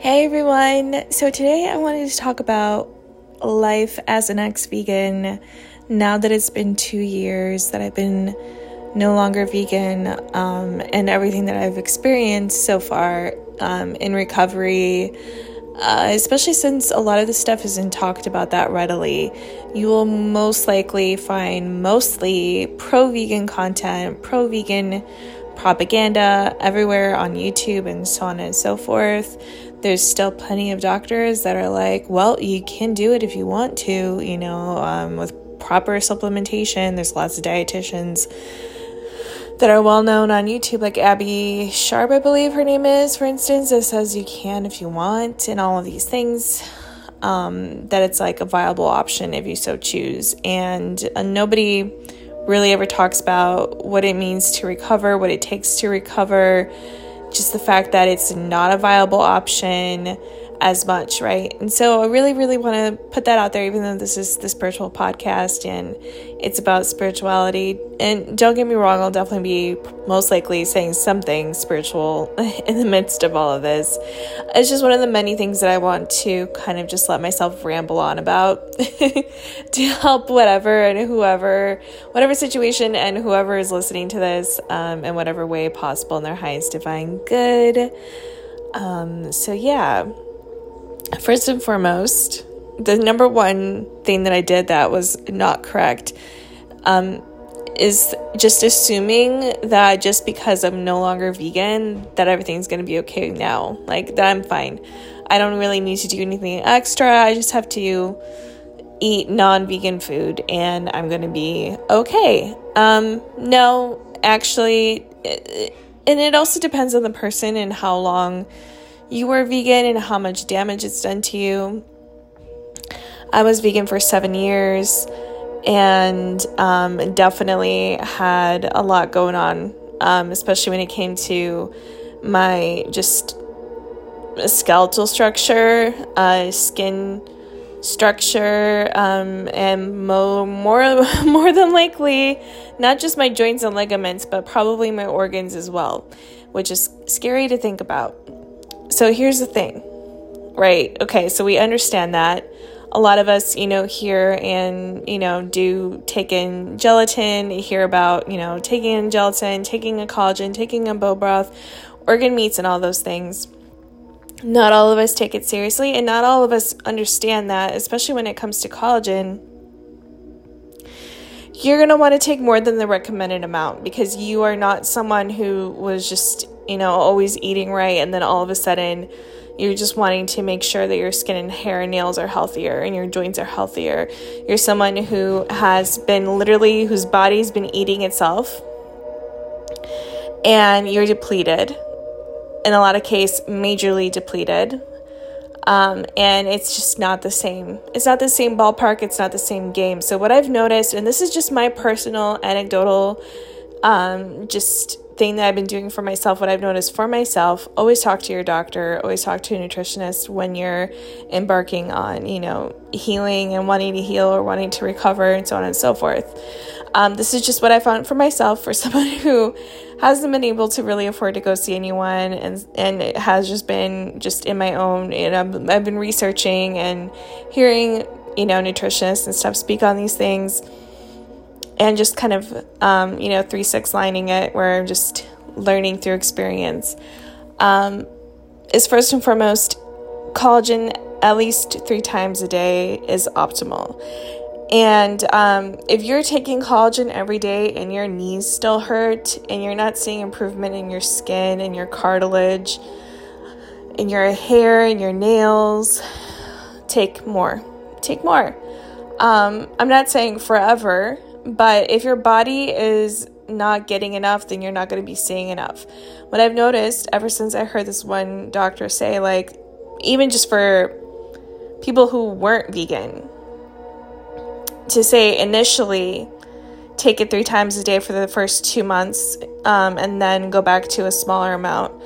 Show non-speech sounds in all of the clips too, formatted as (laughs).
Hey everyone! So today I wanted to talk about life as an ex vegan now that it's been two years that I've been no longer vegan um, and everything that I've experienced so far um, in recovery. Uh, especially since a lot of the stuff isn't talked about that readily, you will most likely find mostly pro vegan content, pro vegan propaganda everywhere on YouTube and so on and so forth there's still plenty of doctors that are like, well, you can do it if you want to, you know, um, with proper supplementation. There's lots of dietitians that are well known on YouTube, like Abbey Sharp, I believe her name is, for instance, that says you can if you want, and all of these things. Um, that it's like a viable option if you so choose. And uh, nobody really ever talks about what it means to recover, what it takes to recover just the fact that it's not a viable option as much, right? And so I really, really want to put that out there, even though this is the spiritual podcast and it's about spirituality. And don't get me wrong, I'll definitely be most likely saying something spiritual (laughs) in the midst of all of this. It's just one of the many things that I want to kind of just let myself ramble on about (laughs) to help whatever and whoever, whatever situation and whoever is listening to this um, in whatever way possible in their highest divine good. Um, so, yeah first and foremost, the number one thing that I did that was not correct um, is just assuming that just because I'm no longer vegan, that everything's going to be okay now. Like, that I'm fine. I don't really need to do anything extra. I just have to eat non vegan food and I'm going to be okay. Um, no, actually, and it also depends on the person and how long you were vegan and how much damage it's done to you. I was vegan for seven years and um, definitely had a lot going on, um, especially when it came to my just skeletal structure, uh, skin structure, um, and mo- more (laughs) more than likely, not just my joints and ligaments, but probably my organs as well, which is scary to think about so here's the thing, right? Okay, so we understand that. A lot of us, you know, hear and, you know, do take in gelatin, hear about, you know, taking in gelatin, taking a collagen, taking a bone broth, organ meats, and all those things. Not all of us take it seriously, and not all of us understand that, especially when it comes to collagen you're going to want to take more than the recommended amount because you are not someone who was just you know, always eating right, and then all of a sudden you're just wanting to make sure that your skin and hair and nails are healthier and your joints are healthier. You're someone who has been literally, whose body's been eating itself, and you're depleted. In a lot of cases, majorly depleted. Um, and it's just not the same. It's not the same ballpark. It's not the same game. So what I've noticed, and this is just my personal anecdotal, um, just thing that I've been doing for myself, what I've noticed for myself, always talk to your doctor, always talk to a nutritionist when you're embarking on, you know, healing and wanting to heal or wanting to recover and so on and so forth. Um, this is just what I found for myself for (laughs) someone who hasn't been able to really afford to go see anyone and and it has just been just in my own you know I've been researching and hearing you know nutritionists and stuff speak on these things and just kind of um, you know three six lining it where i'm just learning through experience. Um, is first and foremost collagen at least three times a day is optimal. And um, if you're taking collagen every day and your knees still hurt and you're not seeing improvement in your skin and your cartilage and your hair and your nails take more. Take more. Um, i'm not saying forever but if your body is not getting enough, then you're not going to be seeing enough. What I've noticed ever since I heard this one doctor say, like, even just for people who weren't vegan, to say initially take it three times a day for the first two months um, and then go back to a smaller amount.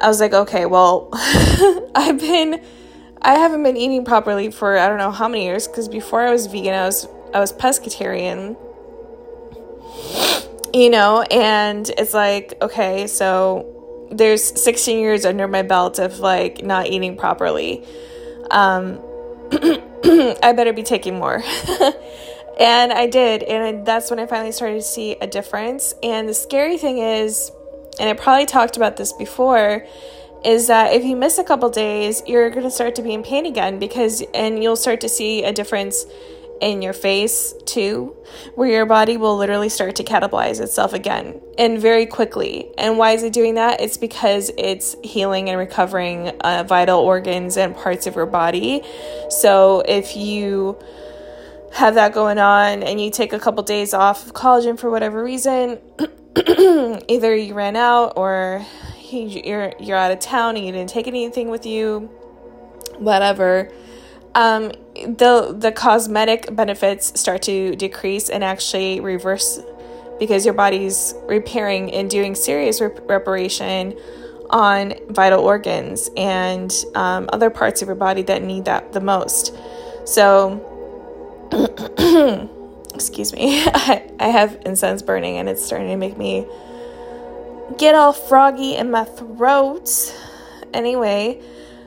I was like, okay, well, (laughs) I've been, I haven't been eating properly for I don't know how many years because before I was vegan, I was I was pescatarian. You know, and it's like, okay, so there's 16 years under my belt of like not eating properly. Um, (clears throat) I better be taking more. (laughs) and I did. And that's when I finally started to see a difference. And the scary thing is, and I probably talked about this before, is that if you miss a couple days, you're going to start to be in pain again because, and you'll start to see a difference in your face too, where your body will literally start to catabolize itself again and very quickly. And why is it doing that? It's because it's healing and recovering uh, vital organs and parts of your body. So if you have that going on and you take a couple days off of collagen for whatever reason, (clears throat) either you ran out or you're you're out of town and you didn't take anything with you, whatever um, the the cosmetic benefits start to decrease and actually reverse because your body's repairing and doing serious rep- reparation on vital organs and um, other parts of your body that need that the most. So, (clears throat) excuse me, (laughs) I, I have incense burning and it's starting to make me get all froggy in my throat. Anyway,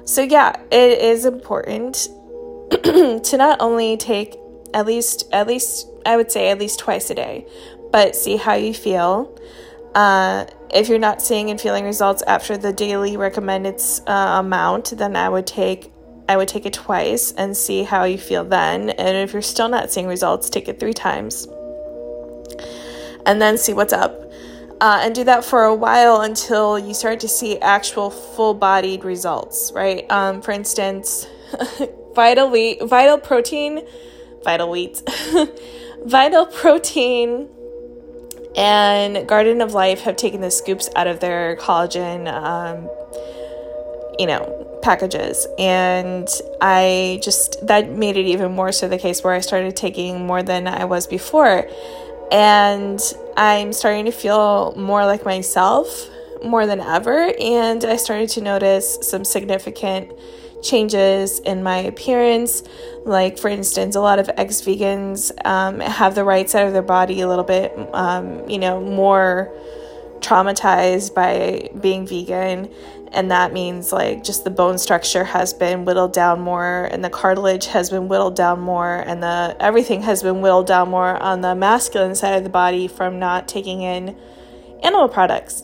so yeah, it is important (clears throat) to not only take at least at least I would say at least twice a day, but see how you feel. Uh, if you're not seeing and feeling results after the daily recommended uh, amount, then I would take I would take it twice and see how you feel then. And if you're still not seeing results, take it three times, and then see what's up. Uh, and do that for a while until you start to see actual full-bodied results. Right? Um, for instance. (laughs) vital wheat, vital protein, vital wheat, (laughs) vital protein, and Garden of Life have taken the scoops out of their collagen, um, you know, packages. And I just, that made it even more so the case where I started taking more than I was before. And I'm starting to feel more like myself more than ever. And I started to notice some significant changes in my appearance. Like, for instance, a lot of ex vegans um, have the right side of their body a little bit, um, you know, more traumatized by being vegan. And that means like just the bone structure has been whittled down more, and the cartilage has been whittled down more, and the everything has been whittled down more on the masculine side of the body from not taking in animal products.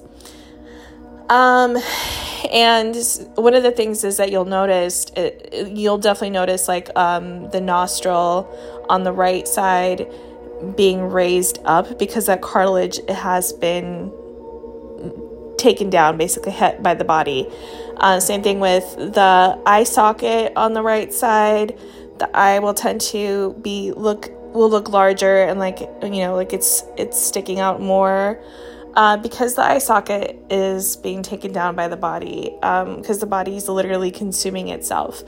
Um, and one of the things is that you'll notice, it, you'll definitely notice like um, the nostril on the right side being raised up because that cartilage has been taken down, basically hit by the body. Uh, same thing with the eye socket on the right side. The eye will tend to be look will look larger and like you know like it's it's sticking out more uh, because the eye socket is being taken down by the body because um, the body is literally consuming itself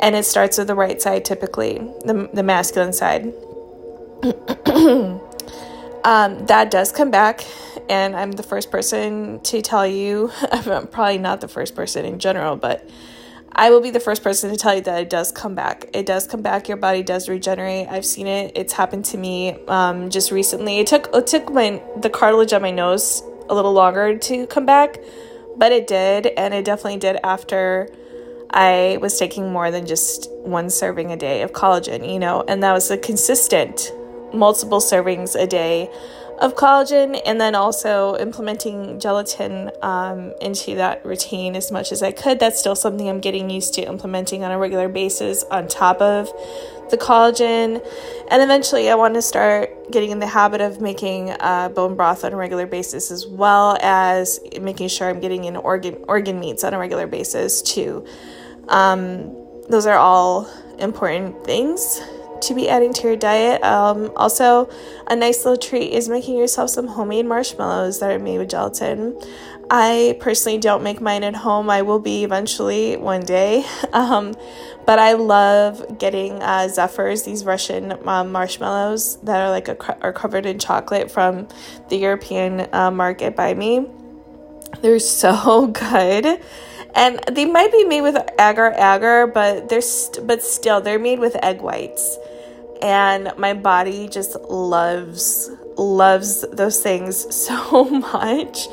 and it starts with the right side typically the, the masculine side (clears throat) um, that does come back and i'm the first person to tell you (laughs) i'm probably not the first person in general but I will be the first person to tell you that it does come back. It does come back. Your body does regenerate. I've seen it. It's happened to me um, just recently. It took it took my the cartilage on my nose a little longer to come back, but it did, and it definitely did after I was taking more than just one serving a day of collagen. You know, and that was a consistent multiple servings a day of collagen and then also implementing gelatin um, into that routine as much as I could. That's still something I'm getting used to implementing on a regular basis on top of the collagen. And eventually, I want to start getting in the habit of making uh, bone broth on a regular basis as well as making sure I'm getting in organ, organ meats on a regular basis too. Um, those are all important things to be adding to your diet. Um, also, a nice little treat is making yourself some homemade marshmallows that are made with gelatin. I personally don't make mine at home. I will be eventually one day. (laughs) Um, but I love getting uh, Zephyrs, these Russian um, marshmallows that are like a, are covered in chocolate from the European uh, market by me. They're so (laughs) good and they might be made with agar agar, but they're st- but still they're made with egg whites, and my body just loves loves those things (laughs) so much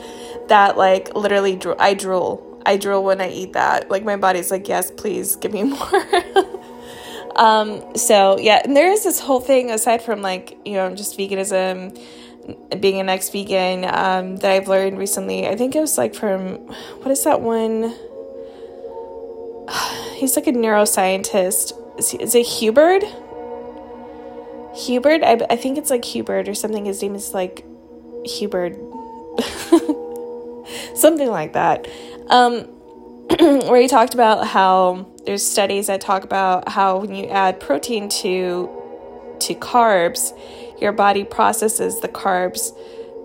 that like literally dro- I drool. I drool when I eat that. Like my body's like, yes, please give me (laughs) more. um, so yeah, and there is this whole thing aside from like you know just veganism, being an ex vegan um, that I've learned recently. I think it was like from what is that one? (sighs) He's like a neuroscientist. Is, he, is it Hubert? Hubert? I, I think it's like Hubert or something. His name is like Hubert. (laughs) something like that. Um, (clears throat) where he talked about how there's studies that talk about how when you add protein to to carbs, your body processes the carbs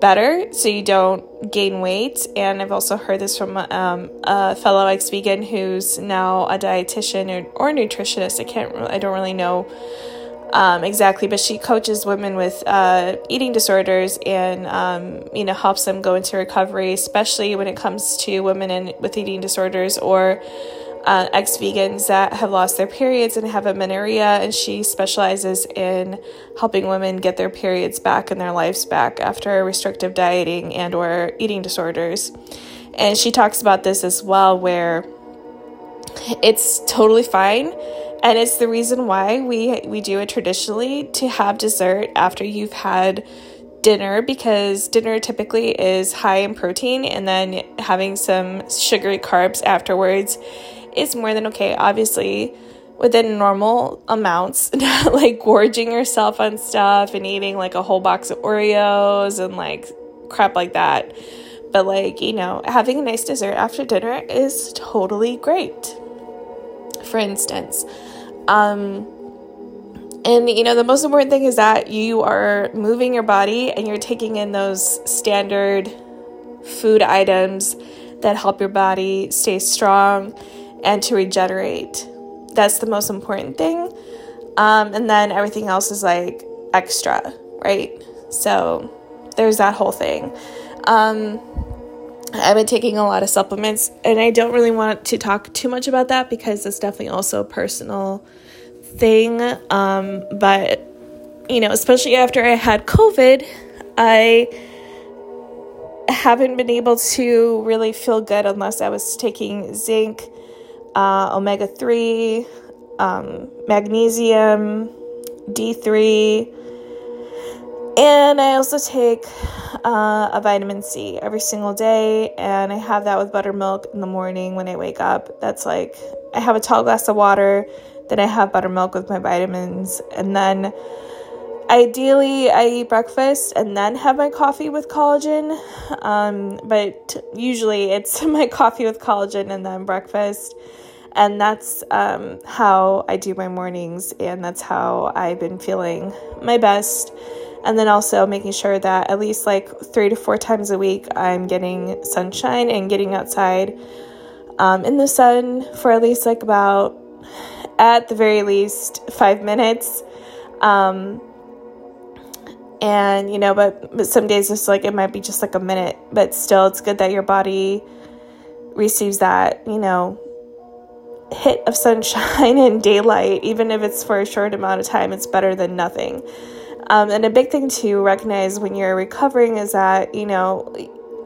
better so you don't gain weight. And I've also heard this from um, a fellow ex vegan who's now a dietitian or, or nutritionist. I can't, I don't really know um, exactly, but she coaches women with uh, eating disorders and um, you know helps them go into recovery, especially when it comes to women in, with eating disorders or uh, ex vegans that have lost their periods and have amenorrhea. And she specializes in helping women get their periods back and their lives back after restrictive dieting and or eating disorders. And she talks about this as well, where it's totally fine and it's the reason why we we do it traditionally to have dessert after you've had dinner because dinner typically is high in protein and then having some sugary carbs afterwards is more than okay obviously within normal amounts (laughs) like gorging yourself on stuff and eating like a whole box of Oreos and like crap like that. But like you know having a nice dessert after dinner is totally great. For instance um, and you know, the most important thing is that you are moving your body and you're taking in those standard food items that help your body stay strong and to regenerate. That's the most important thing. Um, and then everything else is like extra, right? So there's that whole thing. Um, I've been taking a lot of supplements, and I don't really want to talk too much about that because it's definitely also a personal thing. Um, but, you know, especially after I had COVID, I haven't been able to really feel good unless I was taking zinc, uh, omega 3, um, magnesium, D3 and I also take uh, a vitamin C every single day, and I have that with buttermilk in the morning when I wake up. That's like I have a tall glass of water, then I have buttermilk with my vitamins, and then ideally I eat breakfast and then have my coffee with collagen. Um, but usually it's (laughs) my coffee with collagen and then breakfast. And that's um, how I do my mornings, and that's how I've been feeling my best. And then also making sure that at least like three to four times a week I'm getting sunshine and getting outside um, in the sun for at least like about at the very least five minutes. Um, and you know but, but some days it's like it might be just like a minute. But still it's good that your body receives that you know hit of sunshine (laughs) and daylight even if it's for a short amount of time it's better than nothing um, and a big thing to recognize when you're recovering is that, you know,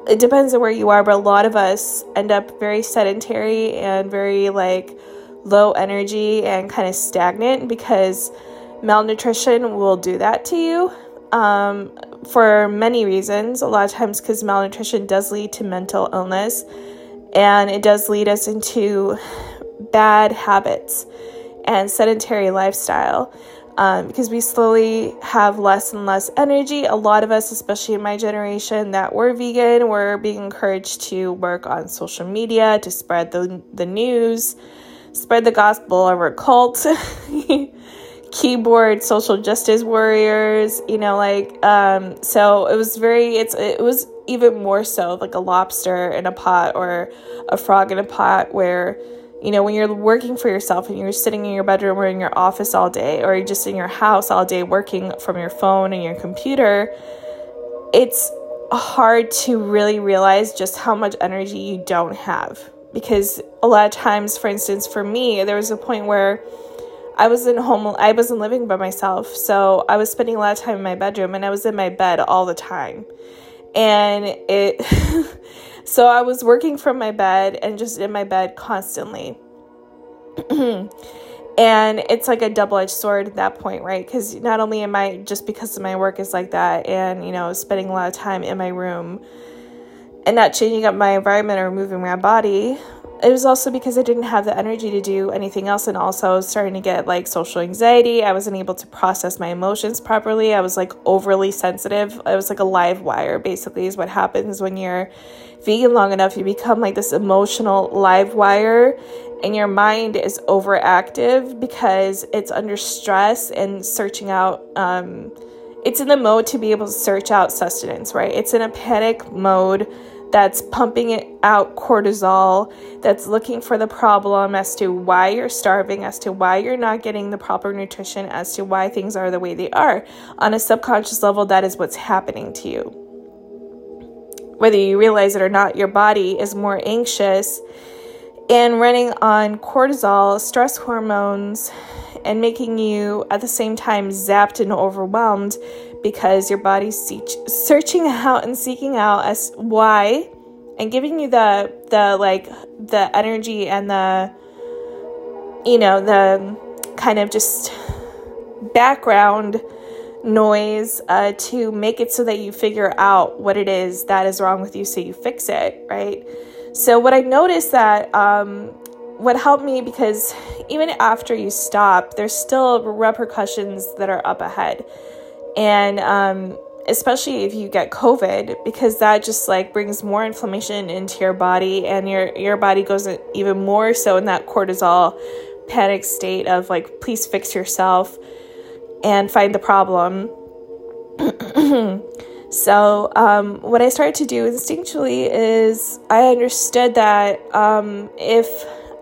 it depends on where you are, but a lot of us end up very sedentary and very like low energy and kind of stagnant because malnutrition will do that to you um, for many reasons. A lot of times, because malnutrition does lead to mental illness and it does lead us into bad habits and sedentary lifestyle um, because we slowly have less and less energy. A lot of us, especially in my generation that were vegan, were being encouraged to work on social media to spread the, the news, spread the gospel of our cult, (laughs) keyboard social justice warriors, you know, like, um, so it was very, it's, it was even more so like a lobster in a pot or a frog in a pot where you know, when you're working for yourself and you're sitting in your bedroom or in your office all day, or just in your house all day working from your phone and your computer, it's hard to really realize just how much energy you don't have. Because a lot of times, for instance, for me, there was a point where I wasn't home, I wasn't living by myself. So I was spending a lot of time in my bedroom and I was in my bed all the time. And it, (laughs) So I was working from my bed and just in my bed constantly. (clears throat) and it's like a double-edged sword at that point right because not only am i just because of my work is like that and you know spending a lot of time in my room and not changing up my environment or moving my body it was also because I didn't have the energy to do anything else, and also I was starting to get like social anxiety. I wasn't able to process my emotions properly. I was like overly sensitive. I was like a live wire, basically, is what happens when you're vegan long enough. You become like this emotional live wire, and your mind is overactive because it's under stress and searching out. Um, it's in the mode to be able to search out sustenance, right? It's in a panic mode that's pumping it out cortisol, that's looking for the problem as to why you're starving, as to why you're not getting the proper nutrition, as to why things are the way they are. On a subconscious level, that is what's happening to you. Whether you realize it or not, your body is more anxious and running on cortisol, stress hormones, and making you at the same time zapped and overwhelmed because your body's searching out and seeking out as why and giving you the the like the energy and the you know the kind of just background noise uh, to make it so that you figure out what it is that is wrong with you so you fix it right? So what i noticed that um, what helped me because even after you stop there's still repercussions that are up ahead and um, especially if you get covid because that just like brings more inflammation into your body and your your body goes even more so in that cortisol panic state of like please fix yourself and find the problem. (clears throat) So um, what i started to do instinctually is i understood that um, if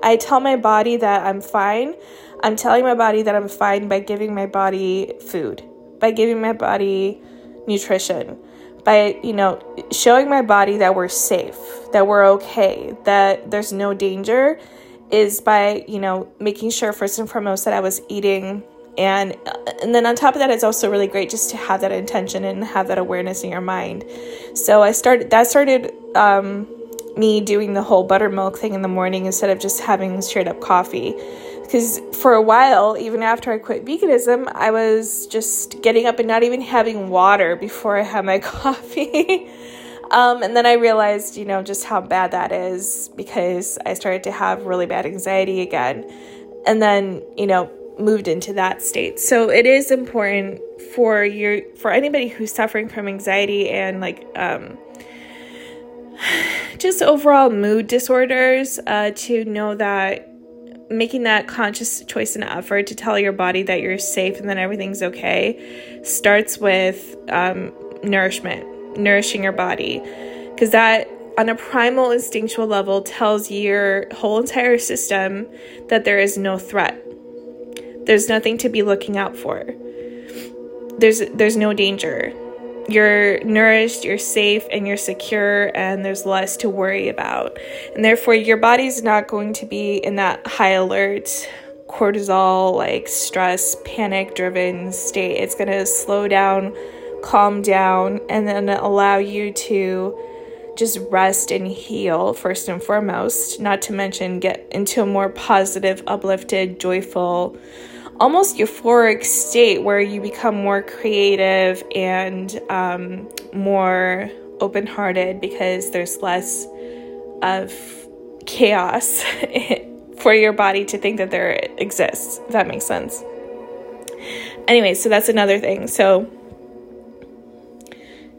i tell my body that i'm fine i'm telling my body that i'm fine by giving my body food by giving my body nutrition, by, you know, showing my body that we're safe, that we're okay, that there's no danger, is by, you know, making sure first and foremost that I was eating. And and then on top of that it's also really great just to have that intention and have that awareness in your mind. So i started that started um, me doing the whole buttermilk thing in the morning instead of just having straight up coffee because for a while, even after I quit veganism, I was just getting up and not even having water before I had my (laughs) coffee. um, and then I realized, you know, just how bad that is because I started to have really bad anxiety again. And then, you know, moved into that state. So it is important for your for anybody who's suffering from anxiety and like um (sighs) just overall mood disorders uh, to know that making that conscious choice and effort to tell your body that you're safe and that everything's okay starts with um, nourishment, nourishing your body. Because that, on a primal instinctual level, tells your whole entire system that there is no threat. There's nothing to be looking out for. There's there's no danger you're nourished, you're safe, and you're secure, and there's less to worry about. And therefore, your body's not going to be in that high alert, cortisol, like stress, panic driven state. It's going to slow down, calm down, and then allow you to just rest and heal first and foremost, not to mention get into a more positive, uplifted, joyful, almost euphoric state where you become more creative and um, more open hearted because there's less of chaos (laughs) for your body to think that there exists, if that makes sense. Anyway, so that's another thing. So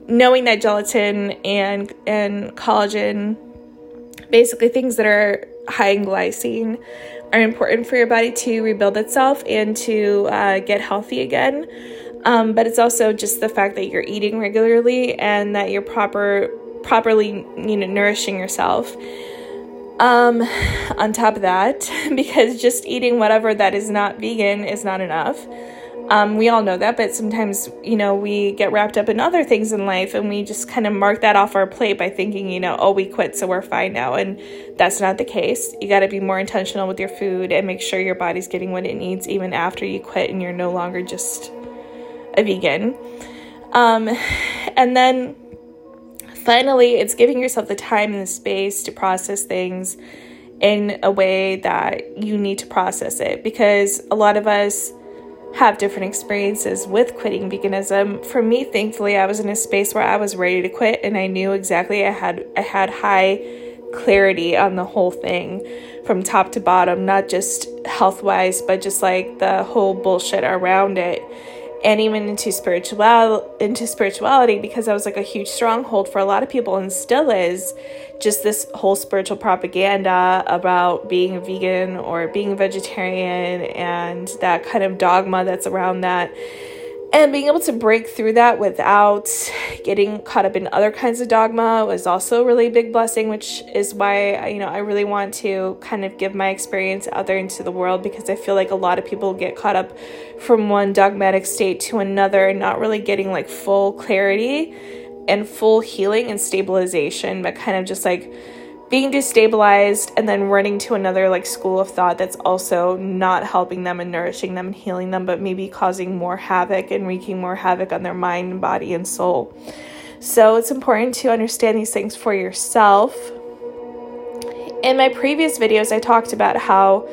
knowing that gelatin and and collagen basically things that are high in glycine are important for your body to rebuild itself and to uh, get healthy again. Um, but it's also just the fact that you're eating regularly and that you're proper properly you know nourishing yourself. Um, on top of that, (laughs) because just eating whatever that is not vegan is not enough. Um, we all know that, but sometimes, you know, we get wrapped up in other things in life and we just kind of mark that off our plate by thinking, you know, oh, we quit, so we're fine now. And that's not the case. You got to be more intentional with your food and make sure your body's getting what it needs even after you quit and you're no longer just a vegan. Um, and then finally, it's giving yourself the time and the space to process things in a way that you need to process it because a lot of us have different experiences with quitting veganism. For me, thankfully, I was in a space where I was ready to quit and I knew exactly I had I had high clarity on the whole thing from top to bottom, not just health-wise, but just like the whole bullshit around it and even into spiritual into spirituality because that was like a huge stronghold for a lot of people and still is just this whole spiritual propaganda about being a vegan or being a vegetarian and that kind of dogma that's around that and being able to break through that without getting caught up in other kinds of dogma was also a really big blessing which is why you know I really want to kind of give my experience out there into the world because I feel like a lot of people get caught up from one dogmatic state to another and not really getting like full clarity and full healing and stabilization but kind of just like being destabilized and then running to another like school of thought that's also not helping them and nourishing them and healing them, but maybe causing more havoc and wreaking more havoc on their mind, body, and soul. So it's important to understand these things for yourself. In my previous videos, I talked about how,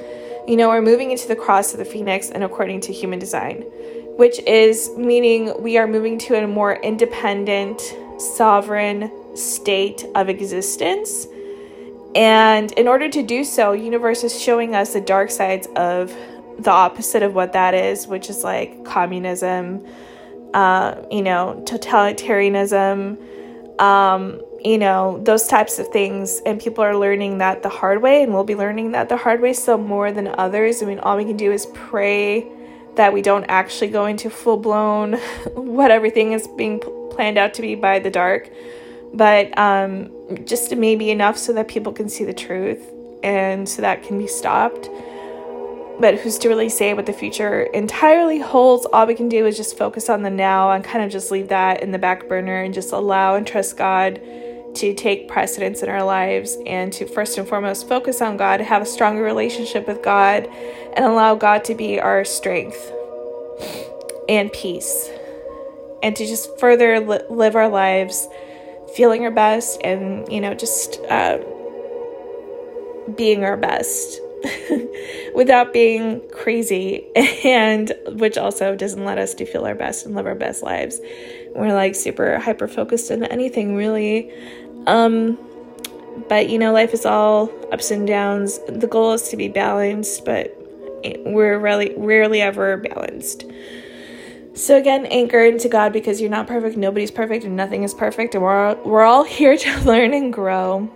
you know, we're moving into the cross of the phoenix and according to human design, which is meaning we are moving to a more independent, sovereign state of existence and in order to do so, universe is showing us the dark sides of the opposite of what that is, which is like communism, uh, you know, totalitarianism, um, you know, those types of things. And people are learning that the hard way, and we'll be learning that the hard way still more than others. I mean, all we can do is pray that we don't actually go into full blown (laughs) what everything is being planned out to be by the dark but um, just maybe enough so that people can see the truth and so that can be stopped. But who's to really say what the future entirely holds? All we can do is just focus on the now and kind of just leave that in the back burner and just allow and trust God to take precedence in our lives and to first and foremost focus on God, have a stronger relationship with God, and allow God to be our strength and peace. And to just further li- live our lives feeling our best and, you know, just uh, being our best (laughs) without being crazy, (laughs) and which also doesn't let us to feel our best and live our best lives. We're like super hyper focused on anything really. Um, but you know, life is all ups and downs. The goal is to be balanced, but we're really rarely ever balanced. So again, anchor into God because you're not perfect, nobody's perfect, and nothing is perfect, and we're all, we're all (laughs) here to learn and grow.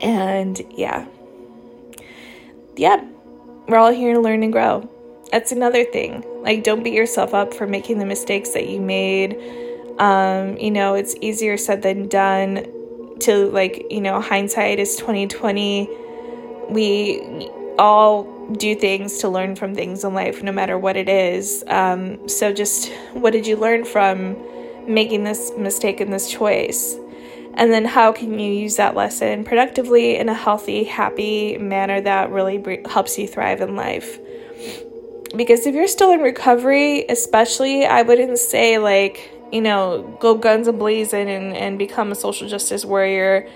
And yeah, yeah, we're all here to learn and grow. That's another thing. Like, don't beat yourself up for making the mistakes that you made. Um, you know, it's easier said than done. To like, you know, hindsight is twenty twenty. We all do things to learn from things in life, no matter what it is. Um, so, just what did you learn from making this mistake and this choice? And then, how can you use that lesson productively in a healthy, happy manner that really helps you thrive in life? Because if you're still in recovery, especially, I wouldn't say like, you know, go guns a blazing and, and become a social justice warrior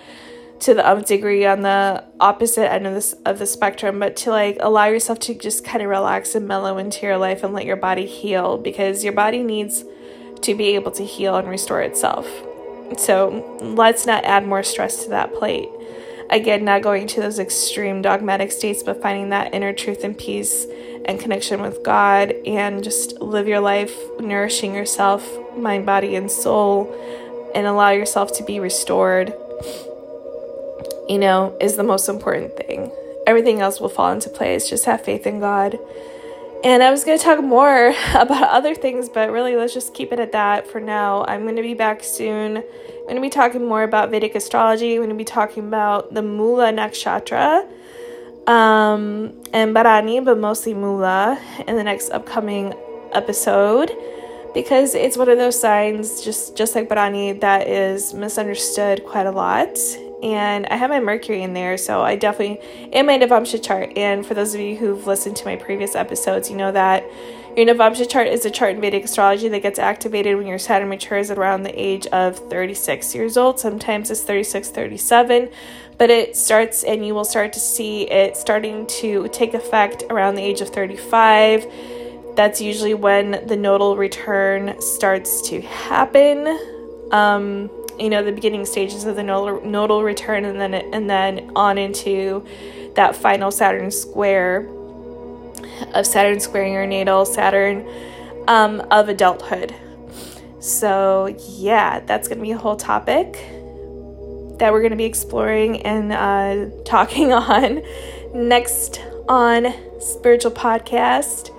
to the nth degree on the opposite end of this of the spectrum, but to like allow yourself to just kind of relax and mellow into your life and let your body heal because your body needs to be able to heal and restore itself. So let's not add more stress to that plate. Again, not going to those extreme dogmatic states, but finding that inner truth and peace and connection with God and just live your life nourishing yourself, mind, body, and soul, and allow yourself to be restored you know, is the most important thing. Everything else will fall into place. Just have faith in God. And I was going to talk more (laughs) about other things, but really, let's just keep it at that for now. I'm going to be back soon. I'm going to be talking more about Vedic astrology. I'm going to be talking about the Mula Nakshatra um, and Bharani, but mostly Mula, in the next upcoming episode because it's one of those signs, just just like Bharani, that is misunderstood quite a lot and I have my Mercury in there, so I definitely in my Navamsha chart. And for those of you who've listened to my previous episodes, you know that your Navamsha chart is a chart in Vedic astrology that gets activated when your Saturn matures at around the age of 36 years old. Sometimes it's 36, 37, but it starts and you will start to see it starting to take effect around the age of 35. That's usually when the nodal return starts to happen. Um, you know the beginning stages of the nodal, nodal return and then and then on into that final Saturn square of Saturn squaring your natal Saturn um, of adulthood. So yeah, that's gonna be a whole topic that we're going to be exploring and uh, (laughs) talking on next on Spiritual Podcast.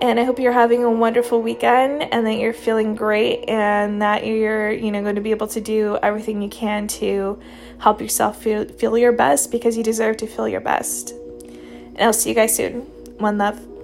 And I hope you're having a wonderful weekend and that you're feeling great and that you're, you know, going to be able to do everything you can to help yourself feel, feel your best because you deserve to feel your best. And I'll see you guys soon. One love.